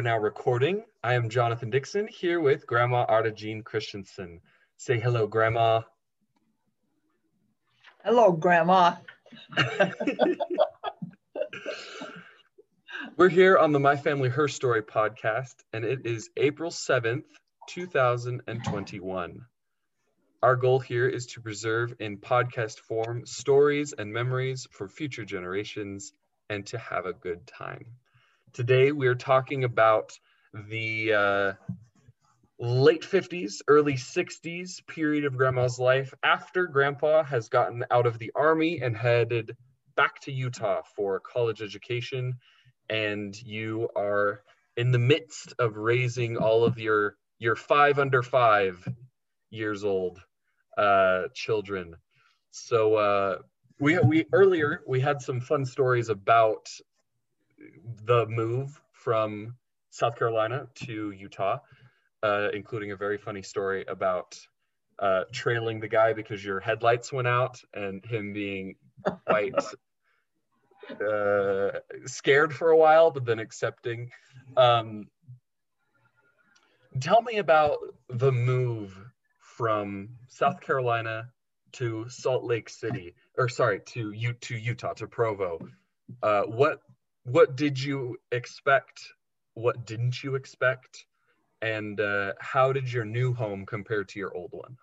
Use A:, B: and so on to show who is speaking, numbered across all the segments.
A: are now recording. I am Jonathan Dixon here with Grandma Arda Jean Christensen. Say hello, Grandma.
B: Hello, Grandma.
A: We're here on the My Family Her Story podcast, and it is April 7th, 2021. Our goal here is to preserve in podcast form stories and memories for future generations and to have a good time. Today, we are talking about the uh, late 50s, early 60s period of Grandma's life after Grandpa has gotten out of the Army and headed back to Utah for college education. And you are in the midst of raising all of your your five under five years old uh, children. So uh, we we earlier we had some fun stories about the move from South Carolina to Utah, uh, including a very funny story about uh, trailing the guy because your headlights went out and him being quite uh, scared for a while, but then accepting. Um, tell me about the move from South Carolina to Salt Lake City, or sorry, to U- to Utah to Provo. Uh, what what did you expect? What didn't you expect? And uh, how did your new home compare to your old one?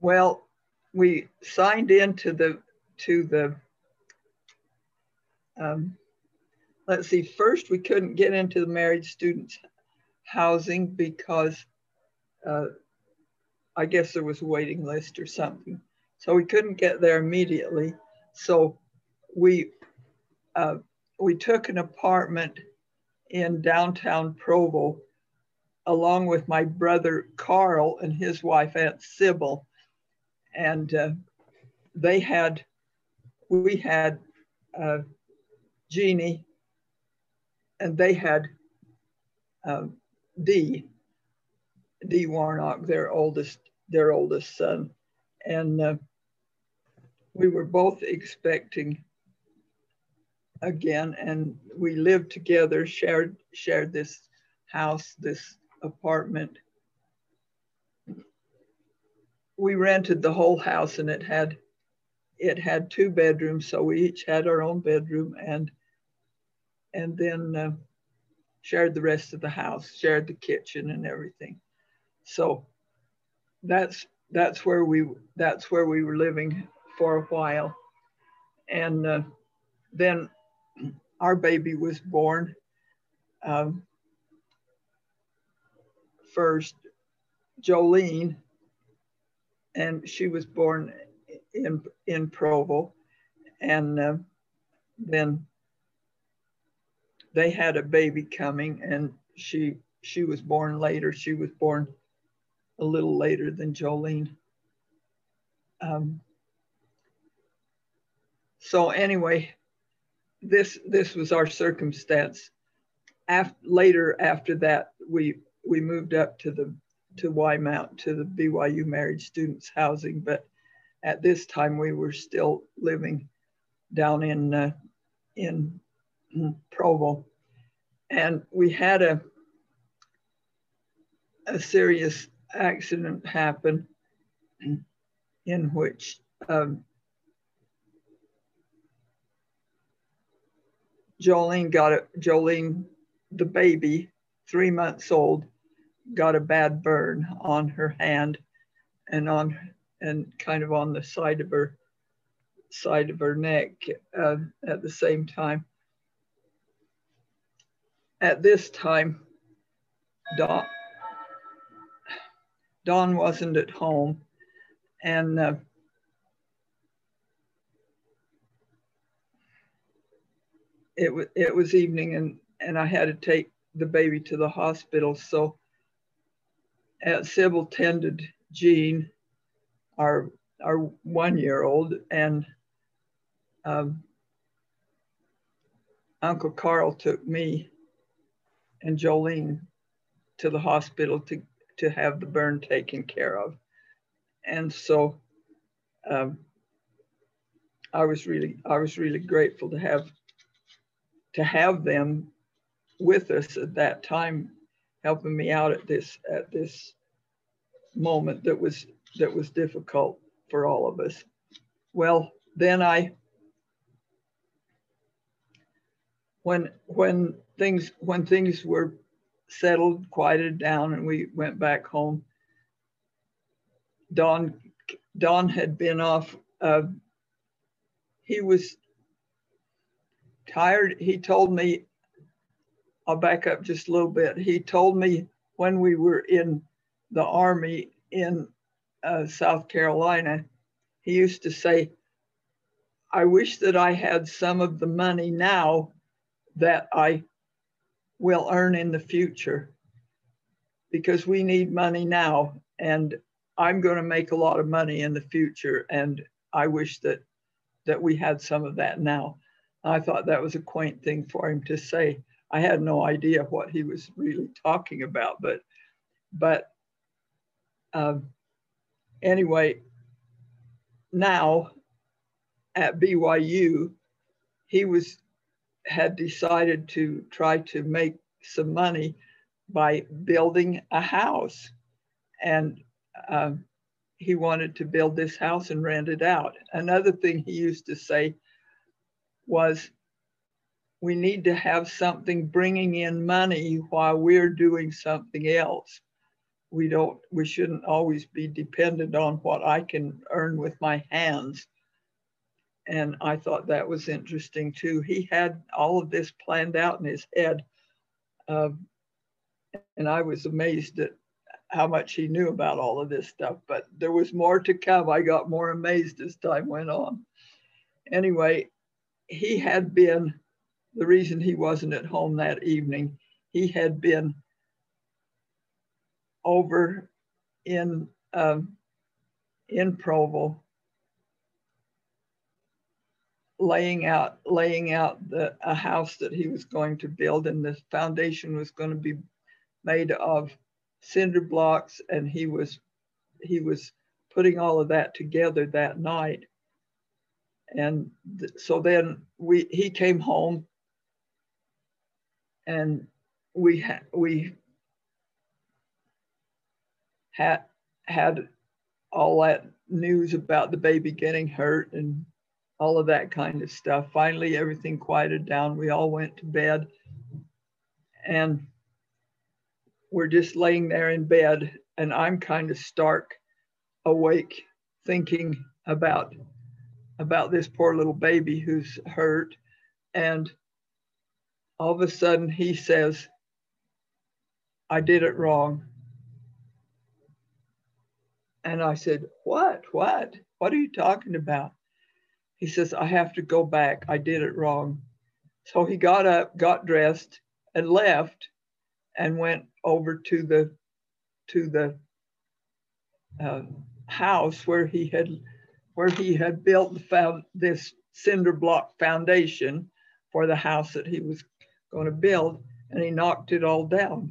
B: Well, we signed into the to the um, let's see. First, we couldn't get into the married students housing because uh, I guess there was a waiting list or something. So we couldn't get there immediately. So we uh, we took an apartment in downtown Provo along with my brother Carl and his wife Aunt Sybil, and uh, they had we had uh, Jeannie, and they had uh, D. D. Warnock, their oldest their oldest son, and uh, we were both expecting again, and we lived together, shared shared this house, this apartment. We rented the whole house, and it had it had two bedrooms, so we each had our own bedroom, and and then uh, shared the rest of the house, shared the kitchen and everything. So that's that's where we that's where we were living for a while, and uh, then our baby was born um, first, Jolene, and she was born in, in Provo. And uh, then they had a baby coming and she she was born later. She was born a little later than Jolene. Um, so anyway, this this was our circumstance. After, later after that, we we moved up to the to Wymount to the BYU married students housing, but at this time we were still living down in uh, in Provo, and we had a a serious accident happen in which um, Jolene got it. Jolene, the baby, three months old, got a bad burn on her hand and on and kind of on the side of her side of her neck uh, at the same time. At this time, Don, Don wasn't at home, and uh, it was it was evening and and I had to take the baby to the hospital. So Aunt Sybil tended Jean, our our one year old, and um, Uncle Carl took me and Jolene to the hospital to to have the burn taken care of, and so um, I was really I was really grateful to have to have them with us at that time, helping me out at this at this moment that was that was difficult for all of us. Well, then I when when things when things were settled, quieted down, and we went back home. Don Don had been off. Uh, he was tired. He told me. I'll back up just a little bit. He told me when we were in the army in uh, South Carolina, he used to say, I wish that I had some of the money now that I will earn in the future because we need money now and I'm going to make a lot of money in the future and I wish that that we had some of that now. I thought that was a quaint thing for him to say. I had no idea what he was really talking about, but but um, anyway, now at BYU, he was had decided to try to make some money by building a house. And um, he wanted to build this house and rent it out. Another thing he used to say was, we need to have something bringing in money while we're doing something else. We don't, we shouldn't always be dependent on what I can earn with my hands and I thought that was interesting too. He had all of this planned out in his head. Um, and I was amazed at how much he knew about all of this stuff, but there was more to come. I got more amazed as time went on. Anyway, he had been, the reason he wasn't at home that evening, he had been over in um, in Provo laying out laying out the a house that he was going to build and the foundation was going to be made of cinder blocks and he was he was putting all of that together that night and so then we he came home and we had we had had all that news about the baby getting hurt and all of that kind of stuff. Finally, everything quieted down. We all went to bed and we're just laying there in bed. And I'm kind of stark awake thinking about about this poor little baby who's hurt and all of a sudden he says i did it wrong and i said what what what are you talking about he says, I have to go back. I did it wrong. So he got up, got dressed, and left and went over to the to the uh, house where he had where he had built the found this cinder block foundation for the house that he was going to build and he knocked it all down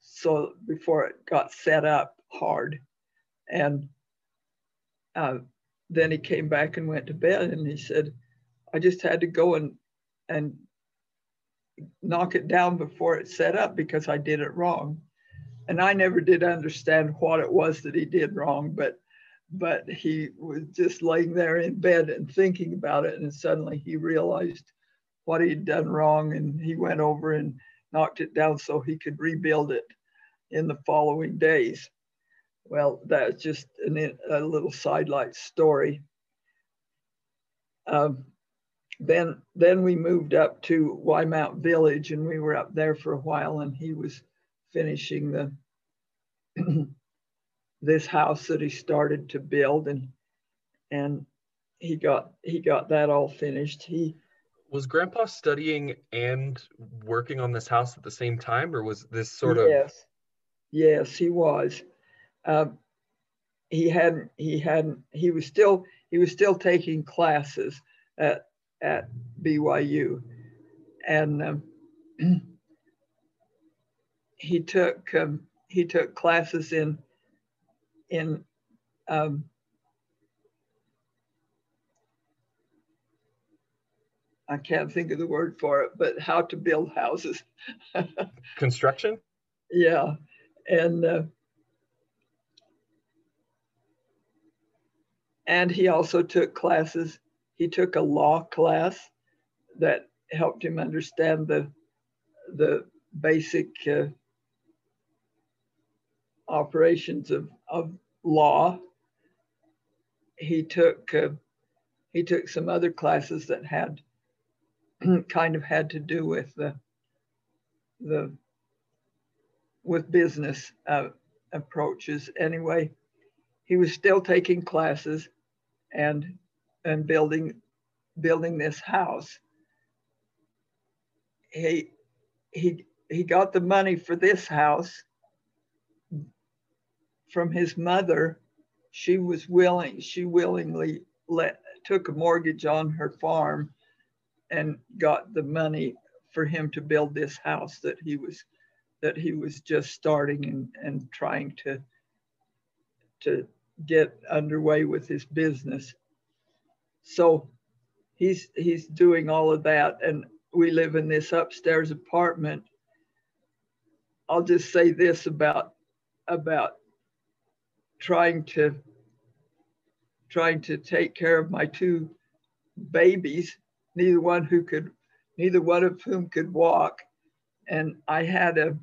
B: so before it got set up hard and uh, then he came back and went to bed and he said, I just had to go and and knock it down before it set up because I did it wrong. And I never did understand what it was that he did wrong, but but he was just laying there in bed and thinking about it and suddenly he realized what he'd done wrong and he went over and knocked it down so he could rebuild it in the following days. Well, that's just an, a little sidelight story. Um, then, then we moved up to Wymount Village and we were up there for a while and he was finishing the this house that he started to build and and he got he got that all finished. He
A: was grandpa studying and working on this house at the same time or was this sort of
B: yes. Yes he was. Um, he hadn't he hadn't he was still he was still taking classes at at BYU, and um, he took um, he took classes in in um, I can't think of the word for it, but how to build houses.
A: Construction?
B: Yeah. And uh, and he also took classes. He took a law class that helped him understand the the basic uh, operations of, of law. He took uh, he took some other classes that had kind of had to do with the the with business uh, approaches. Anyway, he was still taking classes and and building building this house. He he he got the money for this house from his mother. She was willing, she willingly let took a mortgage on her farm and got the money for him to build this house that he was that he was just starting and, and trying to to get underway with his business. So he's he's doing all of that and we live in this upstairs apartment. I'll just say this about about trying to trying to take care of my two babies, neither one who could neither one of whom could walk. And I had a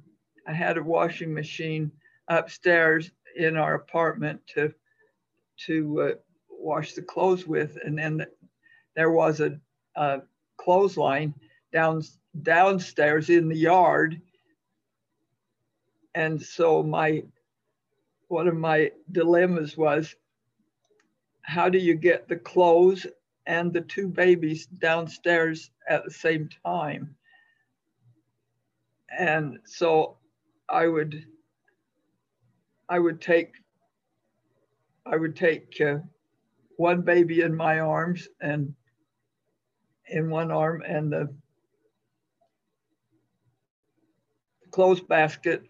B: I had a washing machine upstairs in our apartment to to uh, wash the clothes with, and then there was a, a clothesline down downstairs in the yard, and so my one of my dilemmas was how do you get the clothes and the two babies downstairs at the same time? And so I would I would take I would take uh, one baby in my arms and in one arm and the clothes basket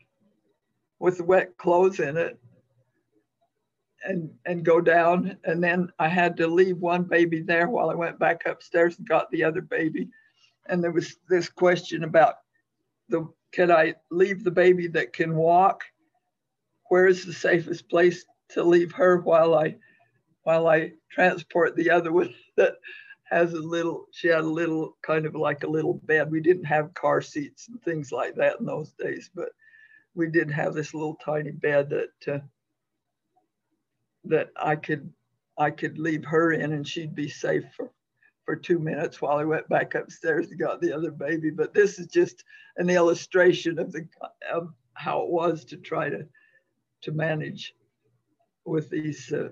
B: with the wet clothes in it and and go down and then I had to leave one baby there while I went back upstairs and got the other baby and there was this question about the can I leave the baby that can walk? Where is the safest place to leave her while I while I transport the other one that has a little she had a little kind of like a little bed. We didn't have car seats and things like that in those days, but we did have this little tiny bed that uh, that I could I could leave her in and she'd be safe for for two minutes while I went back upstairs and got the other baby. But this is just an illustration of the of how it was to try to to manage with these uh,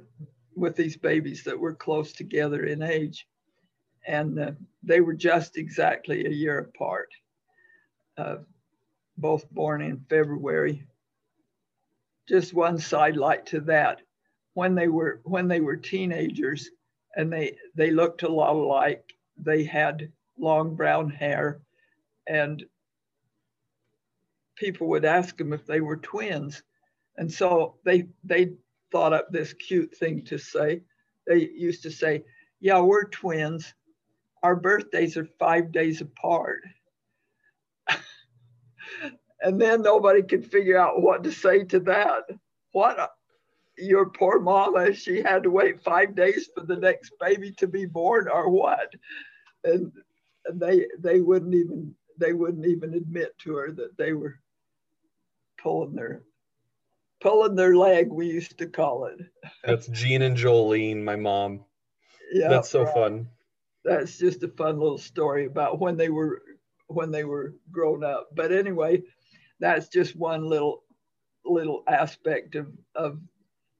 B: with these babies that were close together in age, and uh, they were just exactly a year apart. Uh, both born in February. Just one sidelight to that. When they were when they were teenagers, and they they looked a lot alike. They had long brown hair, and people would ask them if they were twins, and so they they thought up this cute thing to say. They used to say, "Yeah, we're twins. Our birthdays are five days apart." and then nobody could figure out what to say to that. What your poor mama, she had to wait five days for the next baby to be born or what? And they they wouldn't even they wouldn't even admit to her that they were pulling their pulling their leg, we used to call it.
A: That's Jean and Jolene, my mom. Yeah. That's so right. fun.
B: That's just a fun little story about when they were when they were grown up. But anyway, that's just one little little aspect of, of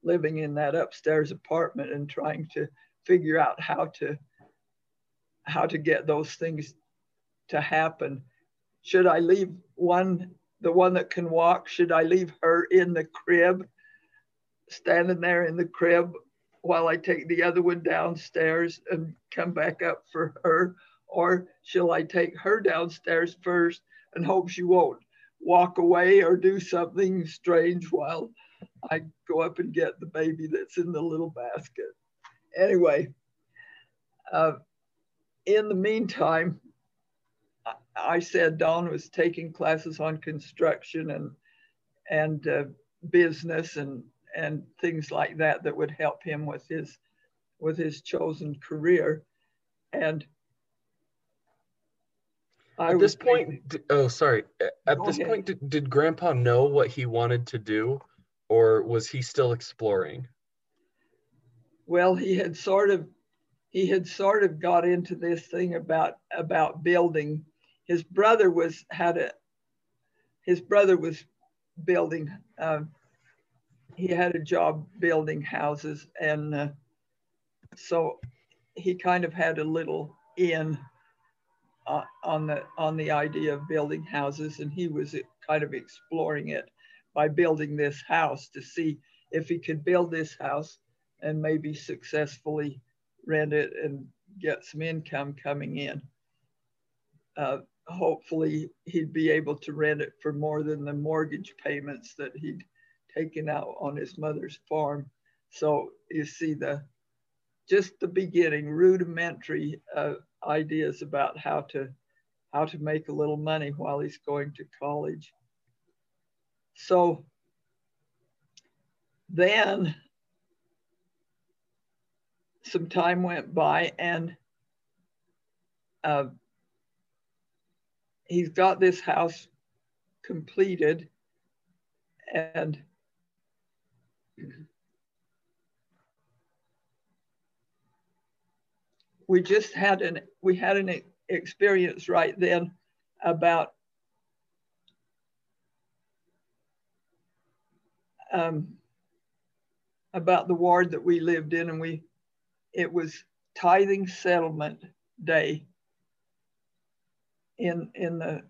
B: living in that upstairs apartment and trying to figure out how to how to get those things to happen. Should i leave one the one that can walk? Should i leave her in the crib standing there in the crib while i take the other one downstairs and come back up for her? Or shall i take her downstairs first and hope she won't walk away or do something strange while I go up and get the baby that's in the little basket. Anyway, uh, in the meantime, I said Don was taking classes on construction and and uh, business and and things like that that would help him with his with his chosen career. And
A: I at this point, thinking, oh sorry, at this ahead. point, did, did Grandpa know what he wanted to do, or was he still exploring?
B: Well, he had sort of he had sort of got into this thing about about building his brother was had a his brother was building uh, he had a job building houses and uh, so he kind of had a little in uh, on the on the idea of building houses and he was kind of exploring it by building this house to see if he could build this house and maybe successfully rent it and get some income coming in. Uh, hopefully he'd be able to rent it for more than the mortgage payments that he'd taken out on his mother's farm. So you see the just the beginning, rudimentary uh, ideas about how to how to make a little money while he's going to college. So then some time went by and uh, he's got this house completed and we just had an we had an experience right then about um, about the ward that we lived in and we it was tithing settlement day in in the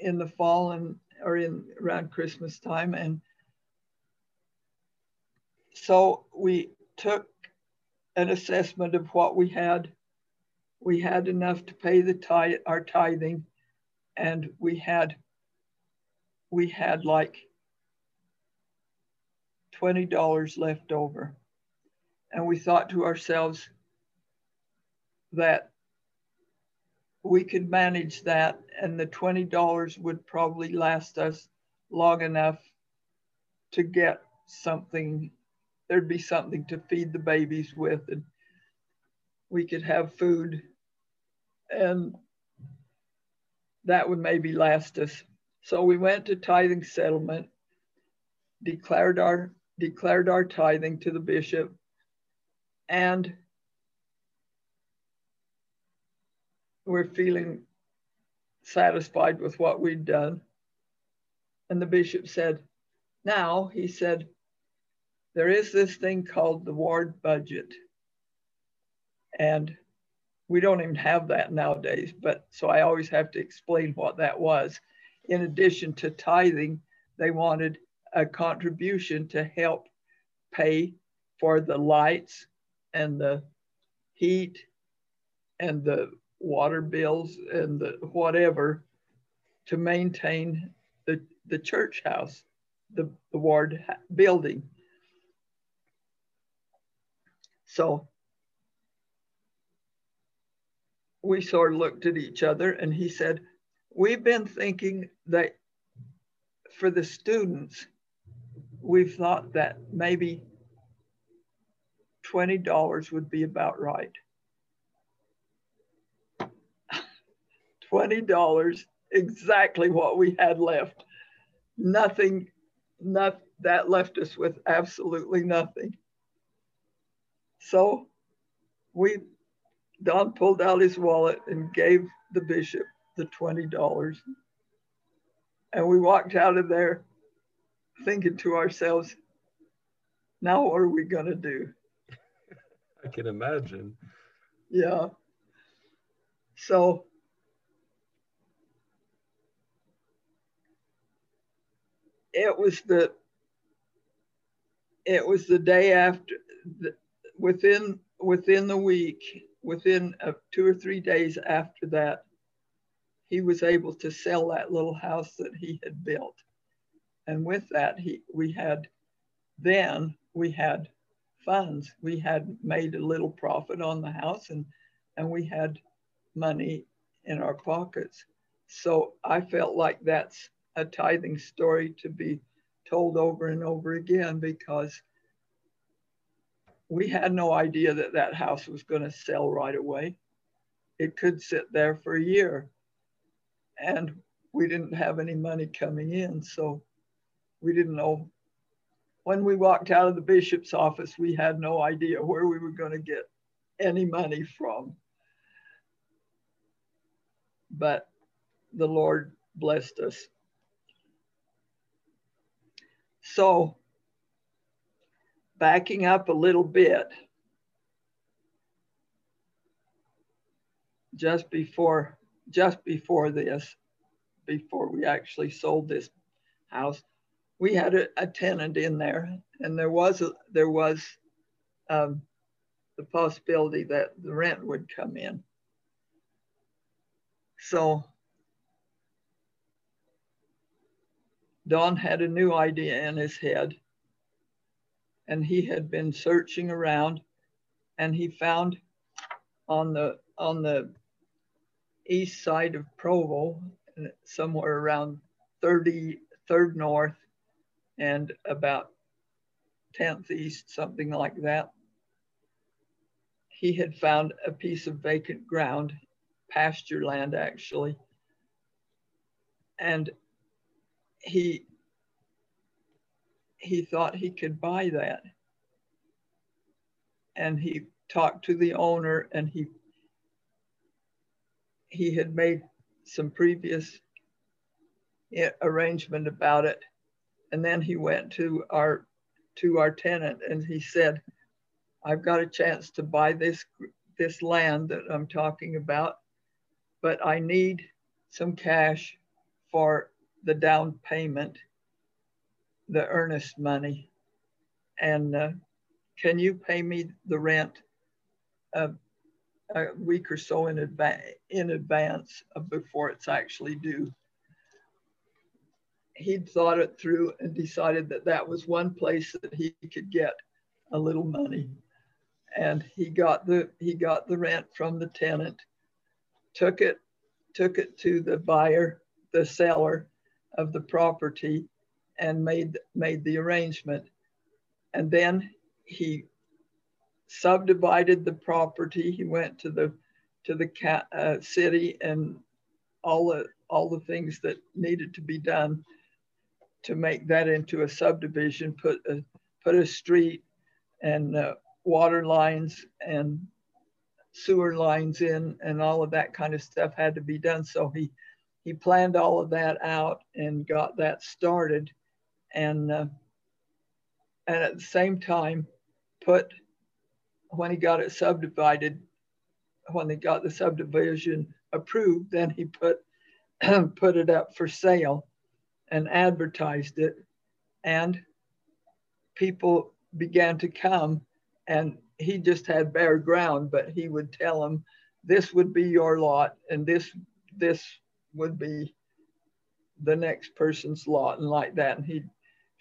B: in the fall and or in around Christmas time, and so we took an assessment of what we had. We had enough to pay the tithe, our tithing, and we had we had like twenty dollars left over, and we thought to ourselves that we could manage that and the $20 would probably last us long enough to get something there'd be something to feed the babies with and we could have food. And that would maybe last us. So we went to tithing settlement declared our declared our tithing to the bishop and we're feeling satisfied with what we'd done. And the bishop said, Now, he said, there is this thing called the ward budget. And we don't even have that nowadays, but so I always have to explain what that was. In addition to tithing, they wanted a contribution to help pay for the lights and the heat and the water bills and the whatever to maintain the, the church house, the, the ward building. So we sort of looked at each other and he said, We've been thinking that for the students, we've thought that maybe $20 would be about right. $20, exactly what we had left. Nothing, not, that left us with absolutely nothing. So we, Don pulled out his wallet and gave the bishop the $20. And we walked out of there thinking to ourselves, now what are we going to do?
A: I can imagine.
B: Yeah. So it was the it was the day after the, within within the week within uh, two or three days after that he was able to sell that little house that he had built and with that he we had then we had funds we had made a little profit on the house and and we had money in our pockets. So I felt like that's a tithing story to be told over and over again because we had no idea that that house was going to sell right away. It could sit there for a year. And we didn't have any money coming in. So we didn't know. When we walked out of the bishop's office, we had no idea where we were going to get any money from. But the Lord blessed us. So backing up a little bit, just before just before this, before we actually sold this house, we had a, a tenant in there, and there was a, there was um, the possibility that the rent would come in. So Don had a new idea in his head and he had been searching around and he found on the on the east side of Provo somewhere around 30 third north and about 10th east something like that he had found a piece of vacant ground pasture land actually and he he thought he could buy that. And he talked to the owner and he he had made some previous arrangement about it. And then he went to our to our tenant and he said, I've got a chance to buy this this land that I'm talking about, but I need some cash for the down payment the earnest money. And uh, can you pay me the rent a, a week or so in, adva- in advance before it's actually due? He'd thought it through and decided that that was one place that he could get a little money. And he got the he got the rent from the tenant, took it took it to the buyer, the seller of the property, and made made the arrangement. And then he subdivided the property. He went to the to the uh, city and all the all the things that needed to be done to make that into a subdivision. Put a put a street and uh, water lines and sewer lines in and all of that kind of stuff had to be done. So he he planned all of that out and got that started and uh, and at the same time put when he got it subdivided when they got the subdivision approved then he put put it up for sale and advertised it and people began to come and he just had bare ground but he would tell them this would be your lot and this this would be the next person's lot and like that and he'd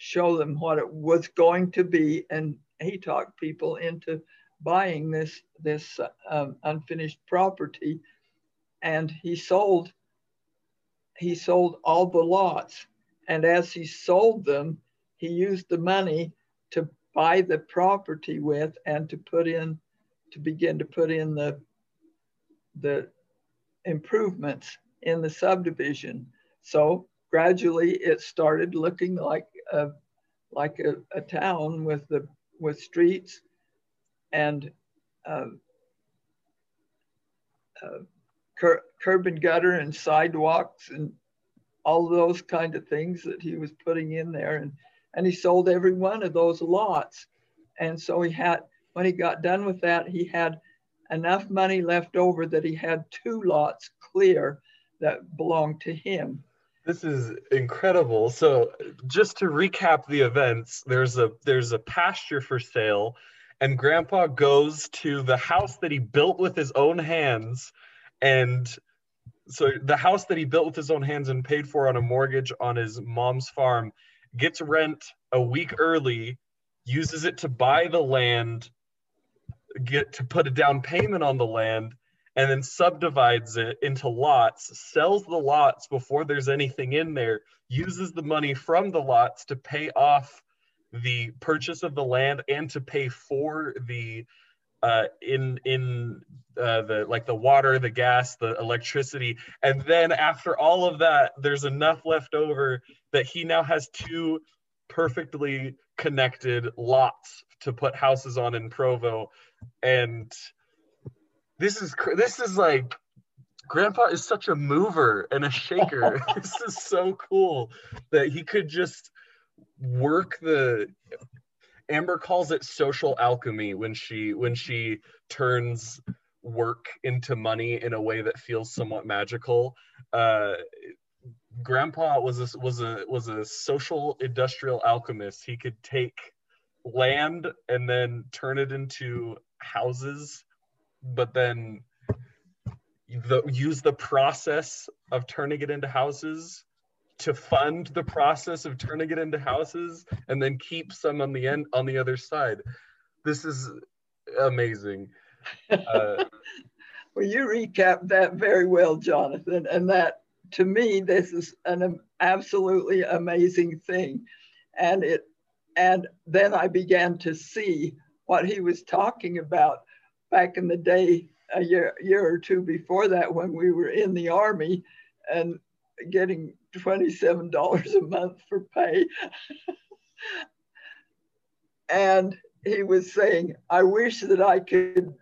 B: show them what it was going to be. And he talked people into buying this, this um, unfinished property. And he sold, he sold all the lots. And as he sold them, he used the money to buy the property with and to put in, to begin to put in the, the improvements in the subdivision. So gradually it started looking like a, like a, a town with the with streets and uh, uh, cur curb and gutter and sidewalks and all those kind of things that he was putting in there. And and he sold every one of those lots. And so he had when he got done with that he had enough money left over that he had two lots clear that belonged to him.
A: This is incredible. So, just to recap the events, there's a there's a pasture for sale, and Grandpa goes to the house that he built with his own hands, and so the house that he built with his own hands and paid for on a mortgage on his mom's farm gets rent a week early, uses it to buy the land, get to put a down payment on the land, and then subdivides it into lots, sells the lots before there's anything in there, uses the money from the lots to pay off the purchase of the land and to pay for the uh, in in uh, the like the water, the gas, the electricity, and then after all of that, there's enough left over that he now has two perfectly connected lots to put houses on in Provo, and this is this is like grandpa is such a mover and a shaker. This is so cool that he could just work the amber calls it social alchemy when she when she turns work into money in a way that feels somewhat magical. Uh grandpa was a was a was a social industrial alchemist. He could take land and then turn it into houses but then the, use the process of turning it into houses to fund the process of turning it into houses and then keep some on the end on the other side. This is amazing. Uh,
B: well you recapped that very well jonathan and that to me this is an absolutely amazing thing. And it and then i began to see what he was talking about back in the day, a year, year or two before that, when we were in the Army and getting $27 a month for pay. and he was saying, I wish that I could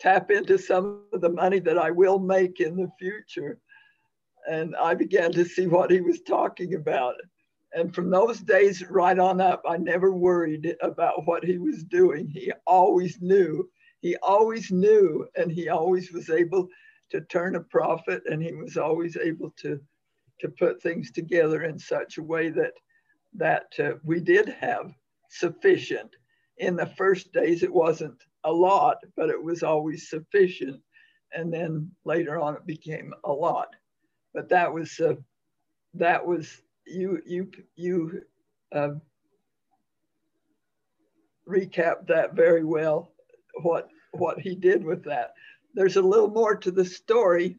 B: tap into some of the money that I will make in the future. And I began to see what he was talking about. And from those days right on up, I never worried about what he was doing. He always knew he always knew and he always was able to turn a profit and he was always able to to put things together in such a way that that uh, we did have sufficient in the first days it wasn't a lot but it was always sufficient and then later on it became a lot but that was uh, that was you you you uh, recap that very well what what he did with that. There's a little more to the story.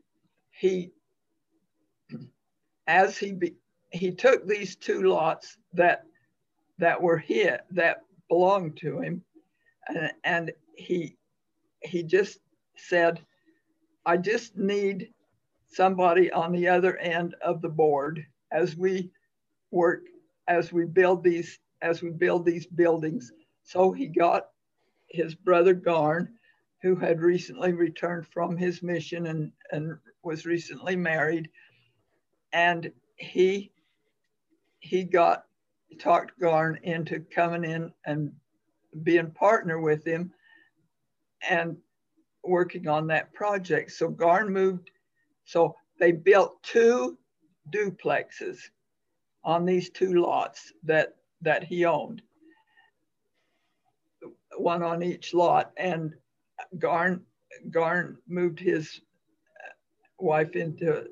B: He, as he be, he took these two lots that that were hit that belonged to him, and, and he he just said, I just need somebody on the other end of the board as we work as we build these as we build these buildings. So he got his brother Garn who had recently returned from his mission and, and was recently married. And he he got talked Garn into coming in and being partner with him and working on that project. So Garn moved, so they built two duplexes on these two lots that that he owned one on each lot and Garn Garn moved his wife into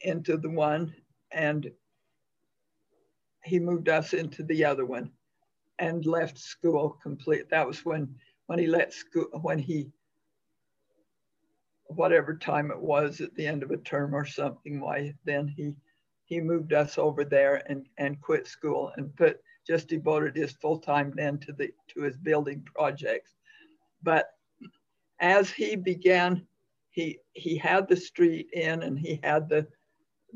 B: into the one and he moved us into the other one and left school complete. That was when when he let school when he whatever time it was at the end of a term or something why then he he moved us over there and and quit school and put just devoted his full time then to the to his building projects. But as he began, he he had the street in and he had the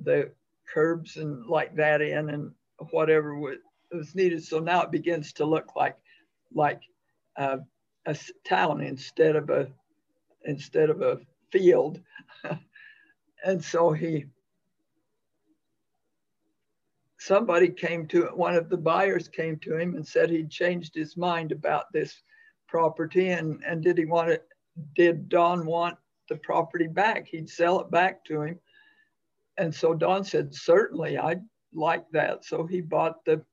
B: the curbs and like that in and whatever was, needed. So now it begins to look like like uh, a town instead of a instead of a field. and so he somebody came to one of the buyers came to him and said he'd changed his mind about this property and, and did he want it, did Don want the property back? He'd sell it back to him. And so Don said, certainly I'd like that. So he bought the,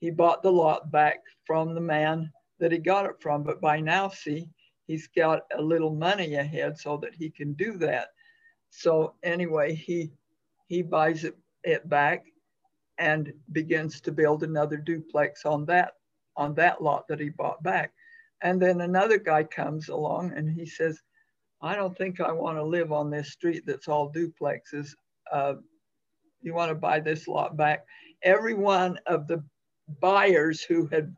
B: he bought the lot back from the man that he got it from. But by now, see, he's got a little money ahead so that he can do that. So anyway, he, he buys it, it back and begins to build another duplex on that on that lot that he bought back. And then another guy comes along and he says, I don't think I want to live on this street that's all duplexes. Uh, you want to buy this lot back. Every one of the buyers who had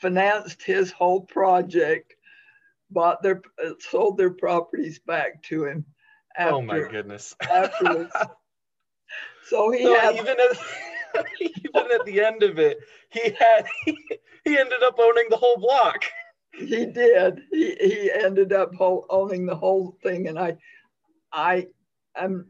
B: financed his whole project bought their sold their properties back to him.
A: After, oh my goodness!
B: Afterwards. so he
A: so
B: had
A: even at, even at the end of it, he had he, he ended up owning the whole block.
B: He did. He he ended up whole, owning the whole thing, and I I am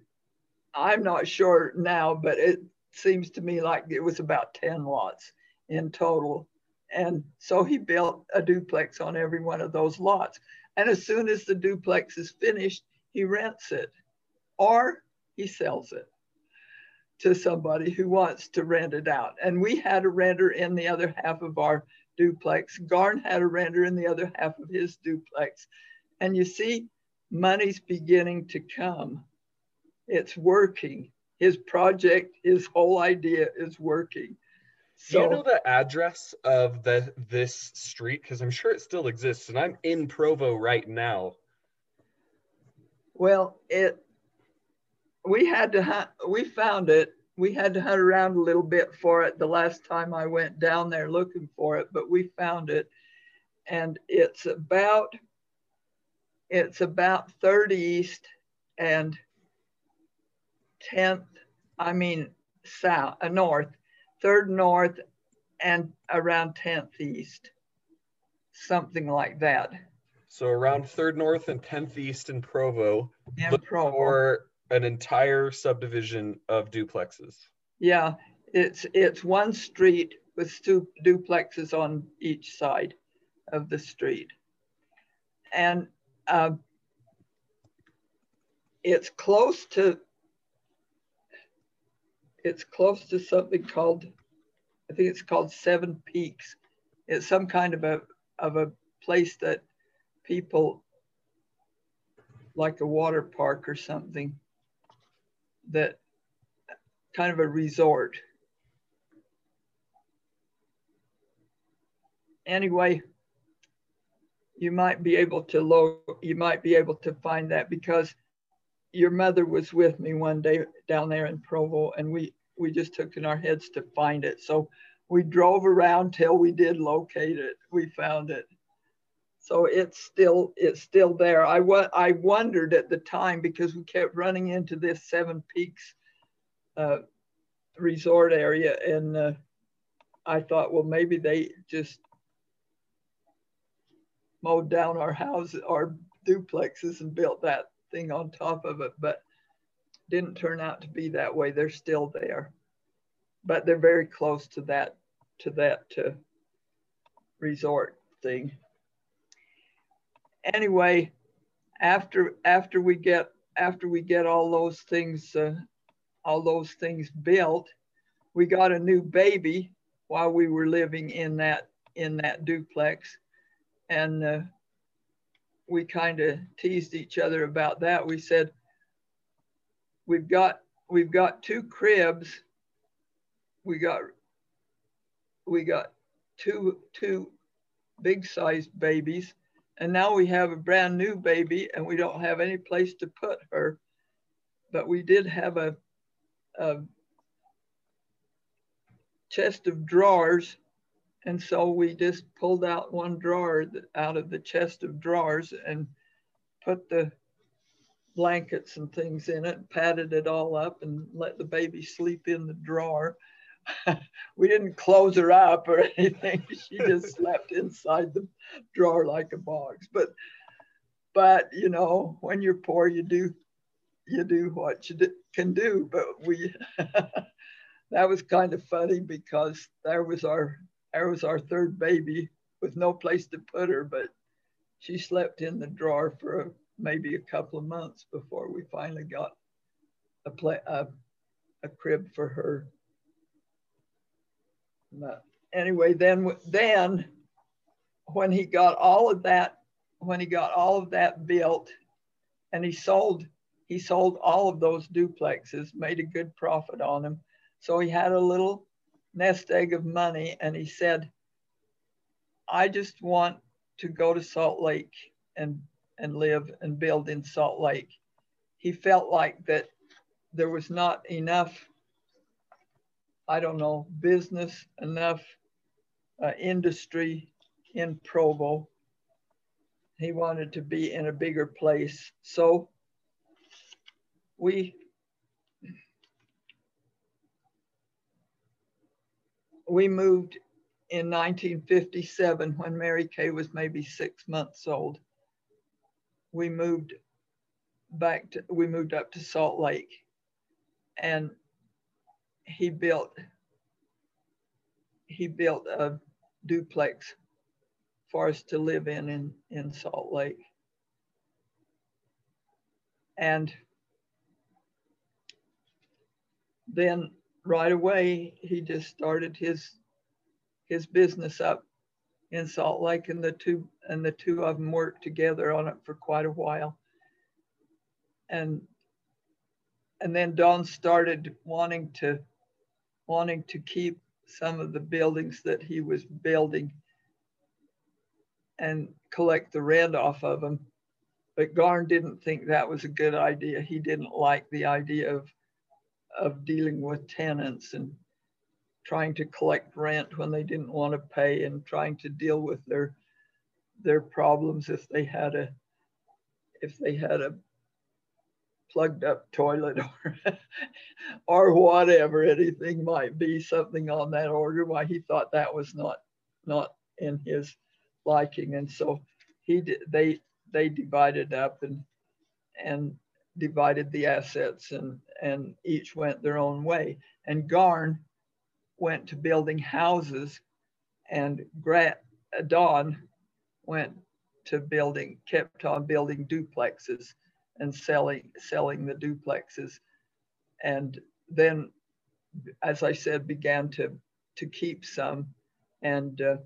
B: I'm not sure now, but it seems to me like it was about 10 lots in total. And so he built a duplex on every one of those lots. And as soon as the duplex is finished, he rents it or he sells it to somebody who wants to rent it out. And we had a renter in the other half of our duplex. Garn had a renter in the other half of his duplex. And you see, money's beginning to come. It's working. His project, his whole idea is working.
A: So, Do you know the address of the this street? Because I'm sure it still exists, and I'm in Provo right now.
B: Well, it we had to hunt. We found it. We had to hunt around a little bit for it the last time I went down there looking for it, but we found it, and it's about it's about 30 east and 10th. I mean south, uh, north third north and around 10th east, something like that.
A: So around third north and 10th east in Provo,
B: in look Provo.
A: for an entire subdivision of duplexes.
B: Yeah, it's it's one street with two duplexes on each side of the street, and uh, it's close to it's close to something called, I think it's called Seven Peaks. It's some kind of a of a place that people like a water park or something that kind of a resort. Anyway, you might be able to low, you might be able to find that because your mother was with me one day down there in Provo and we we just took in our heads to find it. So we drove around till we did locate it. We found it. So it's still it's still there. I wa- I wondered at the time because we kept running into this Seven Peaks uh, resort area, and uh, I thought, well, maybe they just mowed down our houses, our duplexes, and built that thing on top of it. But didn't turn out to be that way. They're still there, but they're very close to that to that resort thing. Anyway, after after we get after we get all those things uh, all those things built, we got a new baby while we were living in that in that duplex, and uh, we kind of teased each other about that. We said, we've got we've got two cribs. We got we got two two big sized babies, and now we have a brand new baby, and we don't have any place to put her. But we did have a, a chest of drawers, and so we just pulled out one drawer out of the chest of drawers and put the blankets and things in it, padded it all up, and let the baby sleep in the drawer. we didn't close her up or anything. She just slept inside the drawer like a box. But, but you know, when you're poor, you do, you do what you do, can do. But we, that was kind of funny because there was our, there was our third baby with no place to put her, but she slept in the drawer for a maybe a couple of months before we finally got a play a, a crib for her. But uh, anyway, then then when he got all of that, when he got all of that built, and he sold he sold all of those duplexes, made a good profit on them. So he had a little nest egg of money, and he said, "I just want to go to Salt Lake and and live and build in Salt Lake. He felt like that there was not enough, I don't know, business, enough uh, industry in Provo. He wanted to be in a bigger place. So we we moved in 1957 when Mary Kay was maybe six months old. We moved back to, we moved up to Salt Lake and he built, he built a duplex for us to live in, in, in Salt Lake. And then right away, he just started his his business up in Salt Lake, and the two and the two of them worked together on it for quite a while. And and then Don started wanting to wanting to keep some of the buildings that he was building and collect the rent off of them. But Garn didn't think that was a good idea. He didn't like the idea of of dealing with tenants and trying to collect rent when they didn't want to pay and trying to deal with their their problems if they had a if they had a plugged up toilet or or whatever anything might be something on that order. Why he thought that was not not in his liking. And so he they they divided up and and divided the assets and and each went their own way. And garn went to building houses and Grant Don went to building kept on building duplexes and selling selling the duplexes. And then as i said began to to keep some and uh,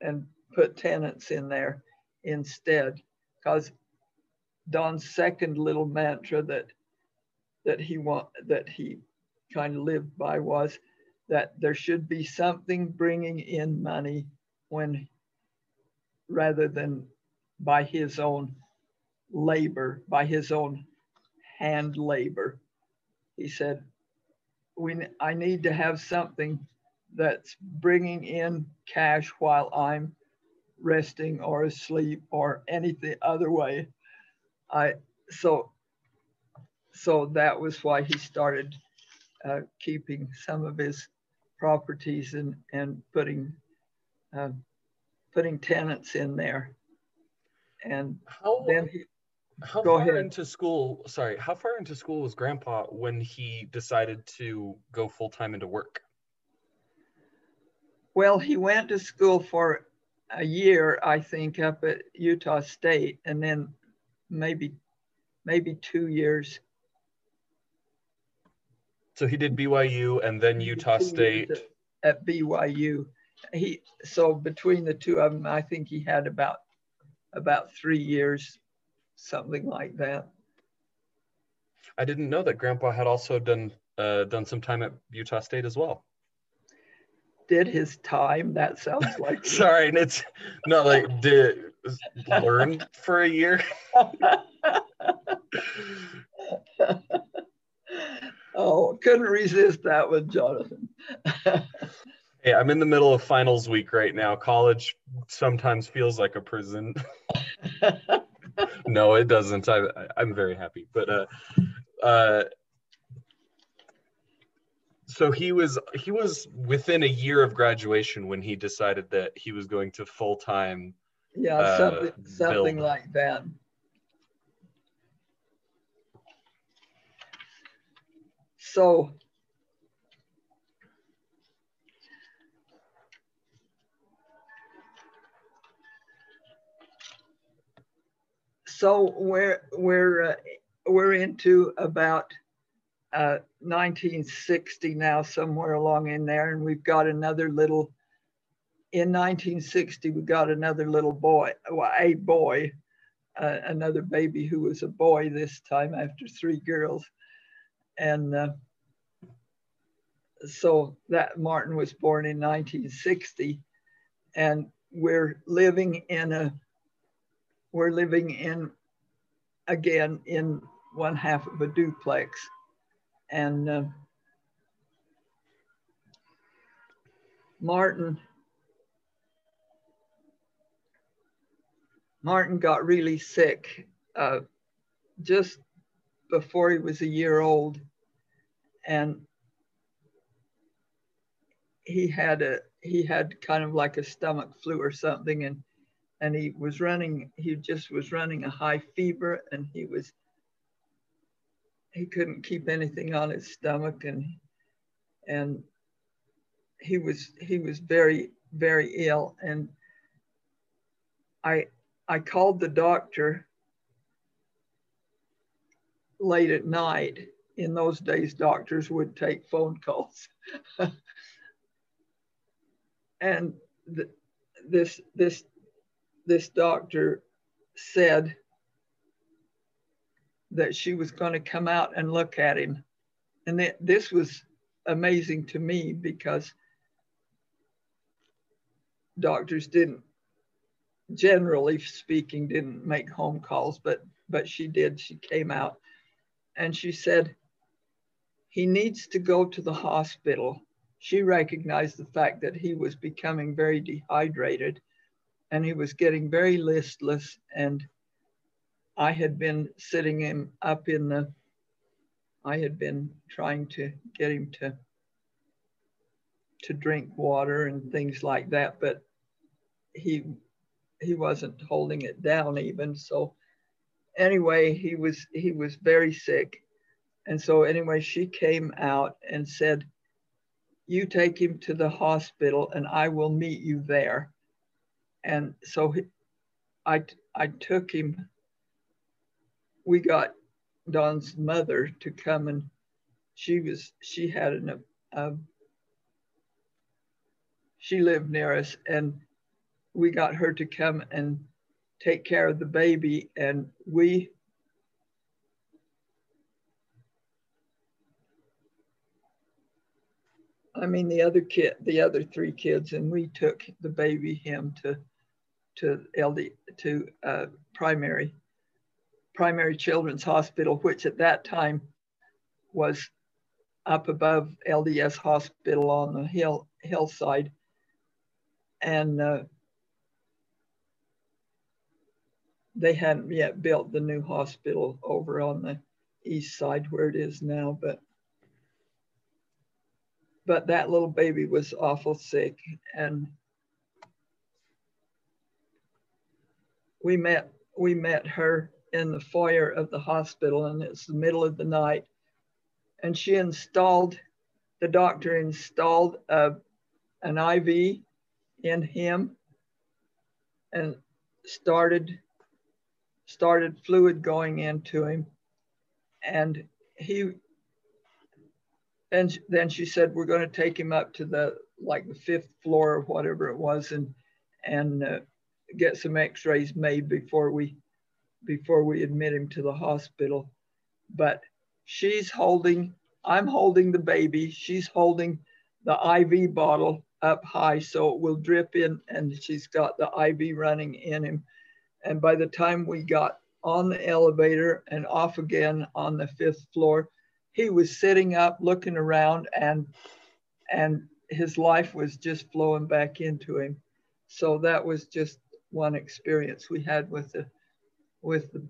B: and put tenants in there instead. Because don's second little mantra that that he want that he kind of lived by was that there should be something bringing in money when rather than by his own labor, by his own hand labor. He said, we, I need to have something that's bringing in cash while I'm resting or asleep or anything other way. I so so that was why he started uh, keeping some of his properties and and putting uh, putting tenants in there. And
A: how,
B: then he,
A: how
B: Go
A: far
B: ahead.
A: into school? Sorry, how far into school was Grandpa when he decided to go full time into work?
B: Well, he went to school for a year, I think, up at Utah State, and then maybe maybe two years.
A: So he did BYU and then Utah State.
B: At, at BYU. He so between the two of them, I think he had about about three years, something like that.
A: I didn't know that Grandpa had also done uh, done some time at Utah State as well.
B: Did his time? That sounds like
A: Sorry, and it's not like did learn for a year.
B: oh, couldn't resist that one, Jonathan.
A: Hey, I'm in the middle of finals week right now. College sometimes feels like a prison. no, it doesn't. I, I'm very happy. But uh, uh, so he was he was within a year of graduation when he decided that he was going to full time.
B: Yeah,
A: Uh,
B: something something
A: build.
B: like that. So so we're we're uh, we're into about uh, 1960 now, somewhere along in there, and we've got another little. In 1960, we got another little boy, well, a boy, uh, another baby who was a boy this time after three girls, and uh, so that Martin was born in 1960, and we're living in a we're living in, again, in one half of a duplex. And uh, Martin, Martin got really sick uh, just before he was a year old. And he had a he had kind of like a stomach flu or something. And and he was running he just was running a high fever and he was he couldn't keep anything on his stomach. And and he was he was very very ill. And i i called the doctor late at night. In those days doctors would take phone calls. And th- this this this doctor said that she was going to come out and look at him. And th- this was amazing to me because doctors didn't generally speaking didn't make home calls but but she did. She came out and she said he needs to go to the hospital. She recognized the fact that he was becoming very dehydrated and he was getting very listless and i had been sitting him up in the i had been trying to get him to to drink water and things like that but he he wasn't holding it down even so anyway he was he was very sick and so anyway she came out and said you take him to the hospital and I will meet you there. And so he, I, I took him, we got Don's mother to come and she was, she had an, uh, she lived near us and we got her to come and take care of the baby and we I mean, the other kid, the other three kids, and we took the baby him to to LD to uh, primary primary children's hospital, which at that time was up above LDS hospital on the hill hillside, and uh, they hadn't yet built the new hospital over on the east side where it is now, but but that little baby was awful sick and we met we met her in the foyer of the hospital and it's the middle of the night and she installed the doctor installed a, an iv in him and started started fluid going into him and he and then she said, we're going to take him up to the like the fifth floor or whatever it was, and and uh, get some X-rays made before we before we admit him to the hospital. But she's holding, I'm holding the baby. She's holding the IV bottle up high so it will drip in, and she's got the IV running in him. And by the time we got on the elevator and off again on the fifth floor, he was sitting up looking around and and his life was just flowing back into him. So that was just one experience we had with the with the,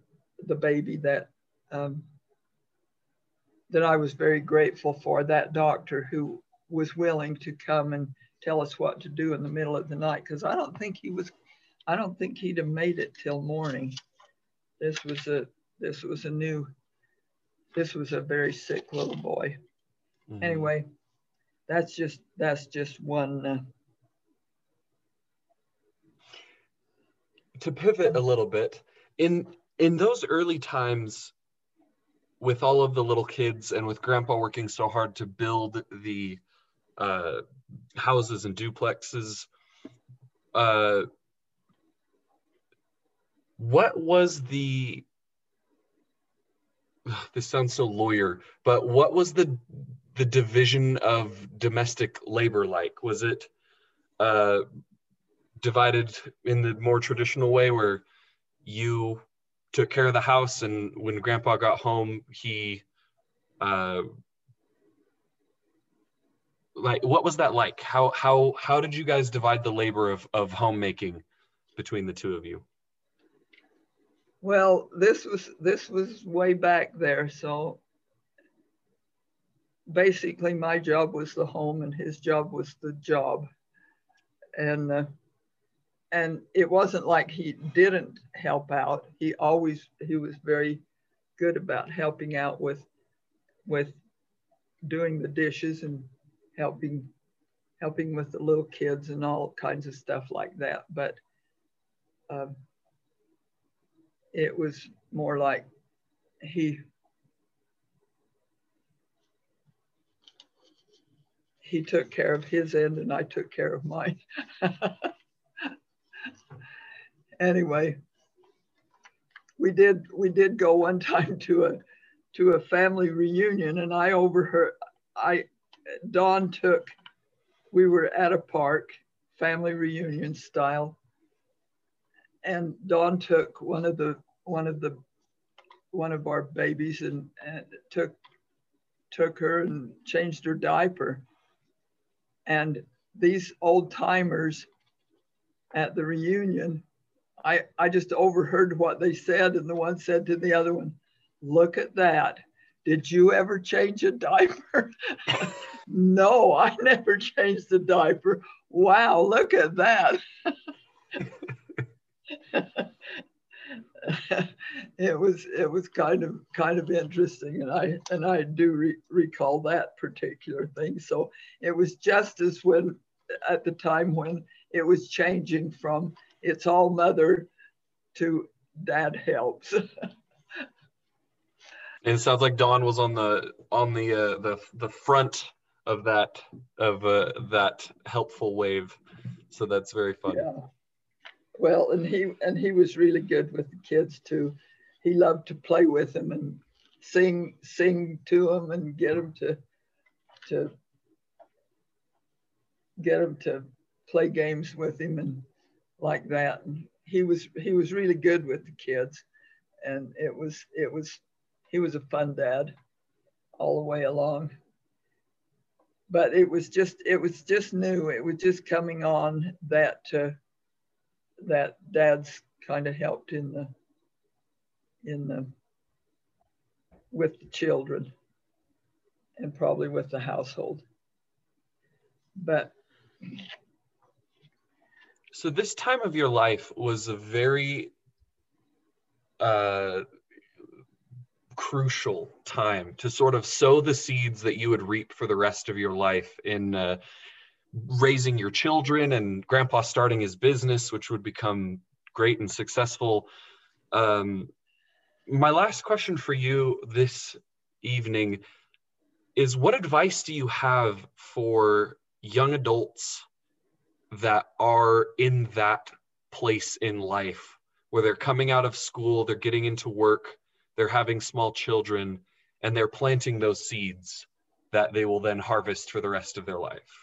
B: the baby that um, that I was very grateful for that doctor who was willing to come and tell us what to do in the middle of the night because I don't think he was I don't think he'd have made it till morning. This was a this was a new this was a very sick little boy. Mm-hmm. Anyway, that's just that's just one. Uh,
A: to pivot a little bit in in those early times with all of the little kids and with grandpa working so hard to build the uh, houses and duplexes uh, what was the this sounds so lawyer, but what was the the division of domestic labor like? Was it uh, divided in the more traditional way where you took care of the house and when grandpa got home he uh like what was that like how how how did you guys divide the labor of of homemaking between the two of you
B: well this was this was way back there so basically my job was the home and his job was the job. And uh, and it wasn't like he didn't help out. He always he was very good about helping out with with doing the dishes and helping helping with the little kids and all kinds of stuff like that. But um, it was more like he he took care of his end and I took care of mine. anyway, we did we did go one time to a to a family reunion and I overheard I Don took we were at a park family reunion style and Don took one of the one of the one of our babies and, and took took her and changed her diaper and these old timers at the reunion, I, I just overheard what they said. And the one said to the other one, Look at that. Did you ever change a diaper? no, I never changed a diaper. Wow, look at that. it was it was kind of kind of interesting and i and i do re- recall that particular thing. So it was just as when at the time when it was changing from it's all mother to dad helps. And
A: it sounds like don was on the on the uh, the the front of that of uh, that helpful wave. So that's very fun
B: yeah well, and he and he was really good with the kids too. He loved to play with them and sing sing to them and get them to to get them to play games with him and like that. And he was he was really good with the kids, and it was it was he was a fun dad all the way along. But it was just it was just new. It was just coming on that. Uh, that dad's kind of helped in the in the with the children and probably with the household. But
A: so this time of your life was a very uh, crucial time to sort of sow the seeds that you would reap for the rest of your life in uh, raising your children and grandpa starting his business, which would become great and successful. Um, my last question for you this evening is what advice do you have for young adults that are in that place in life where they're coming out of school, they're getting into work, they're having small children, and they're planting those seeds that they will then harvest for the rest of their life?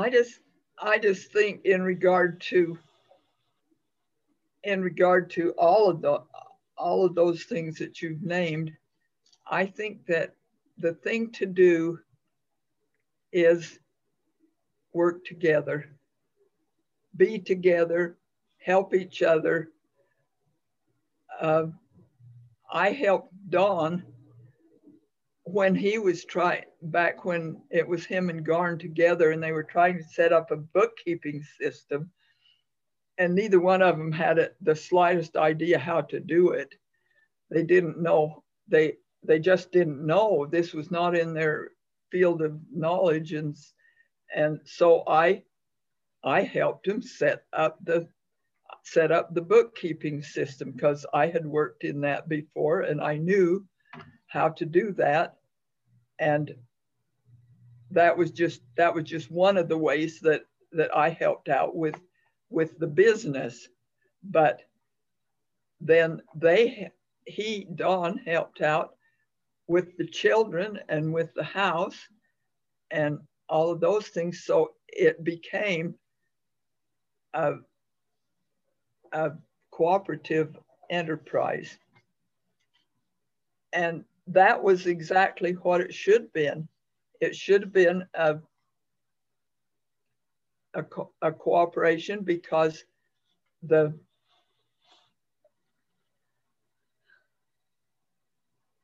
B: I just I just think in regard to in regard to all of the all of those things that you've named, I think that the thing to do is work together, be together, help each other. Uh, I helped Don when he was trying back when it was him and Garn together and they were trying to set up a bookkeeping system and neither one of them had a, the slightest idea how to do it. They didn't know they they just didn't know. This was not in their field of knowledge and and so i i helped him set up the set up the bookkeeping system because i had worked in that before and i knew how to do that and that was just that was just one of the ways that that I helped out with with the business but then they he Don helped out with the children and with the house and all of those things so it became a, a cooperative enterprise. And that was exactly what it should have been. It should have been a, a, co a cooperation because the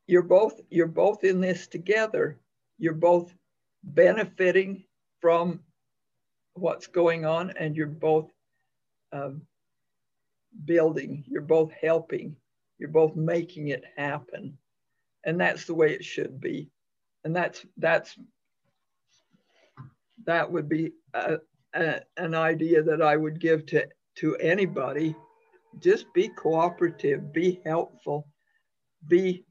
B: you're both you're both in this together you're both benefiting from what's going on and you're both um, building you're both helping you're both making it happen and that's the way it should be. And that's that's that would be a, a, an idea that i would give to to anybody. Just be cooperative be helpful be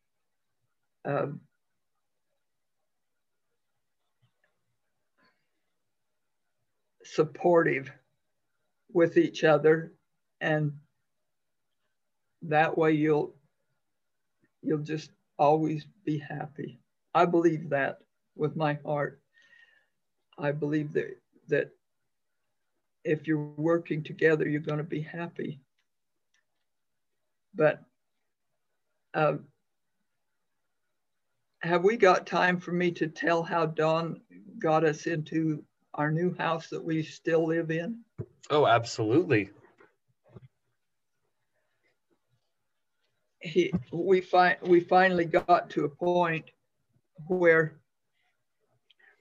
B: um, supportive with each other. And that way you'll you'll just always be happy i believe that with my heart i believe that that if you're working together you're going to be happy but um, have we got time for me to tell how Don got us into our new house that we still live in?
A: Oh, absolutely.
B: He, we find we finally got to a point where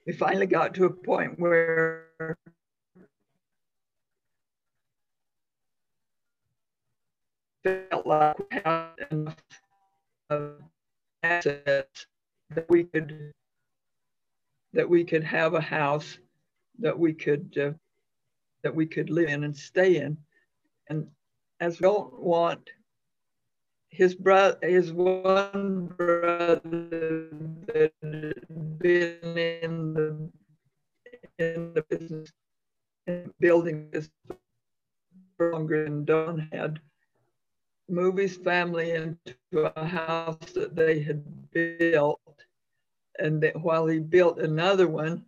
B: we finally got to a point where felt like we had enough assets that we could that we could have a house that we could uh, that we could live in and stay in. And as we don't want his brother his one brother that had been in the in the business in building this longer than Don had moved his family into a house that they had built. And that while he built another one,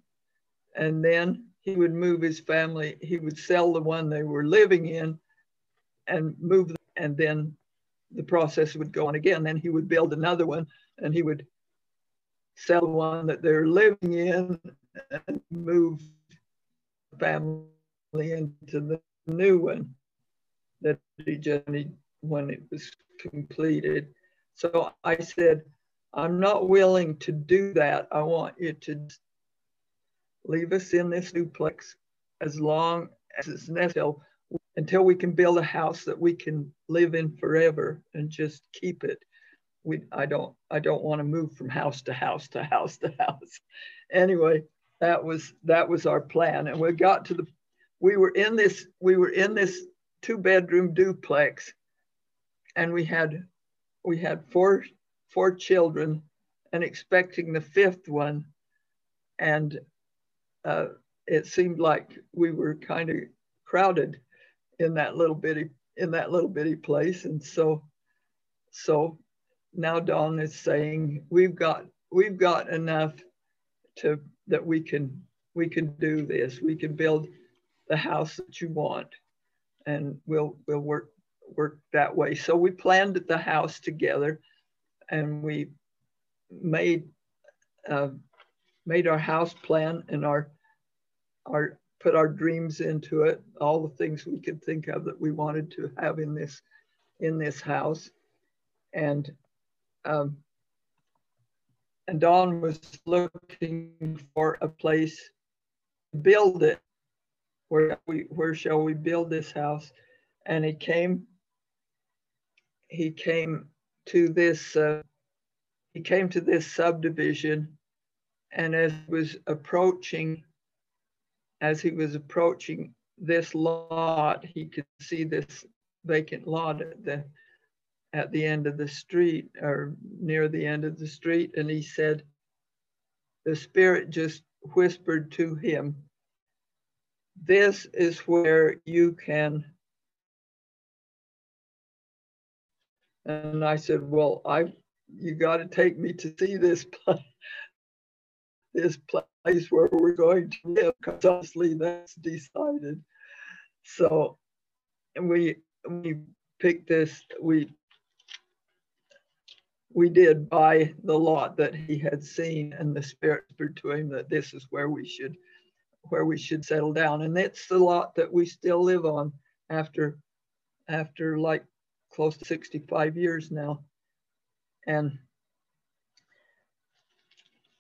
B: and then he would move his family, he would sell the one they were living in and move, and then the process would go on again. Then he would build another one and he would sell one that they're living in and move the family into the new one that he just he when it was completed. So I said, I'm not willing to do that. I want you to leave us in this duplex as long as it's necessary until we can build a house that we can live in forever and just keep it. We, I don't, I don't want to move from house to house to house to house. Anyway, that was that was our plan, and we got to the, we were in this, we were in this two bedroom duplex and we had we had four four children and expecting the fifth one and uh, it seemed like we were kind of crowded in that little bitty in that little bitty place and so so now Don is saying we've got we've got enough to that we can we can do this we can build the house that you want and we'll we'll work work that way. So we planned the house together and we made uh, made our house plan and our our put our dreams into it, all the things we could think of that we wanted to have in this in this house. And um, and Don was looking for a place to build it. Where we where shall we build this house? And he came he came to this uh, he came to this subdivision and as was approaching as he was approaching this lot he could see this vacant lot at the at the end of the street or near the end of the street and he said the spirit just whispered to him this is where you can And I said, well, I, you got to take me to see this place, this place where we're going to live, because obviously that's decided. So we we picked this, we we did buy the lot that he had seen and the spirit whispered to him that this is where we should where we should settle down and it's the lot that we still live on after after like close to 65 years now and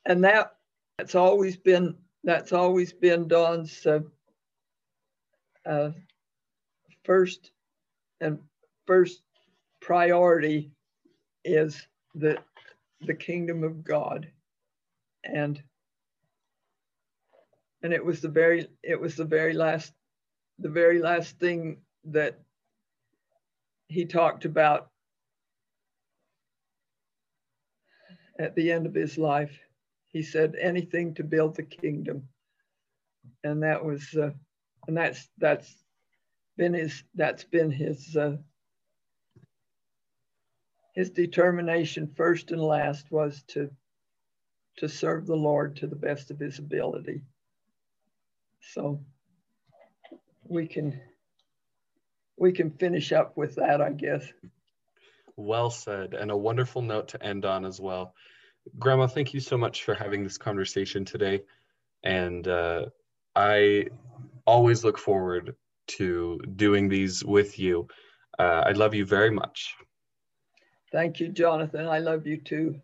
B: and that that's always been that's always been Don's uh, uh, first and first priority is the the kingdom of God. And and it was the very it was the very last the very last thing that he talked about at the end of his life he said anything to build the kingdom. And that was uh, and that's that's been his that's been his uh, his determination first and last was to to serve the lord to the best of his ability. So we can we can finish up with that i guess.
A: Well said and a wonderful note to end on as well Grandma, thank you so much for having this conversation today. And uh, I always look forward to doing these with you. Uh, I love you very much.
B: Thank you, Jonathan. I love you too.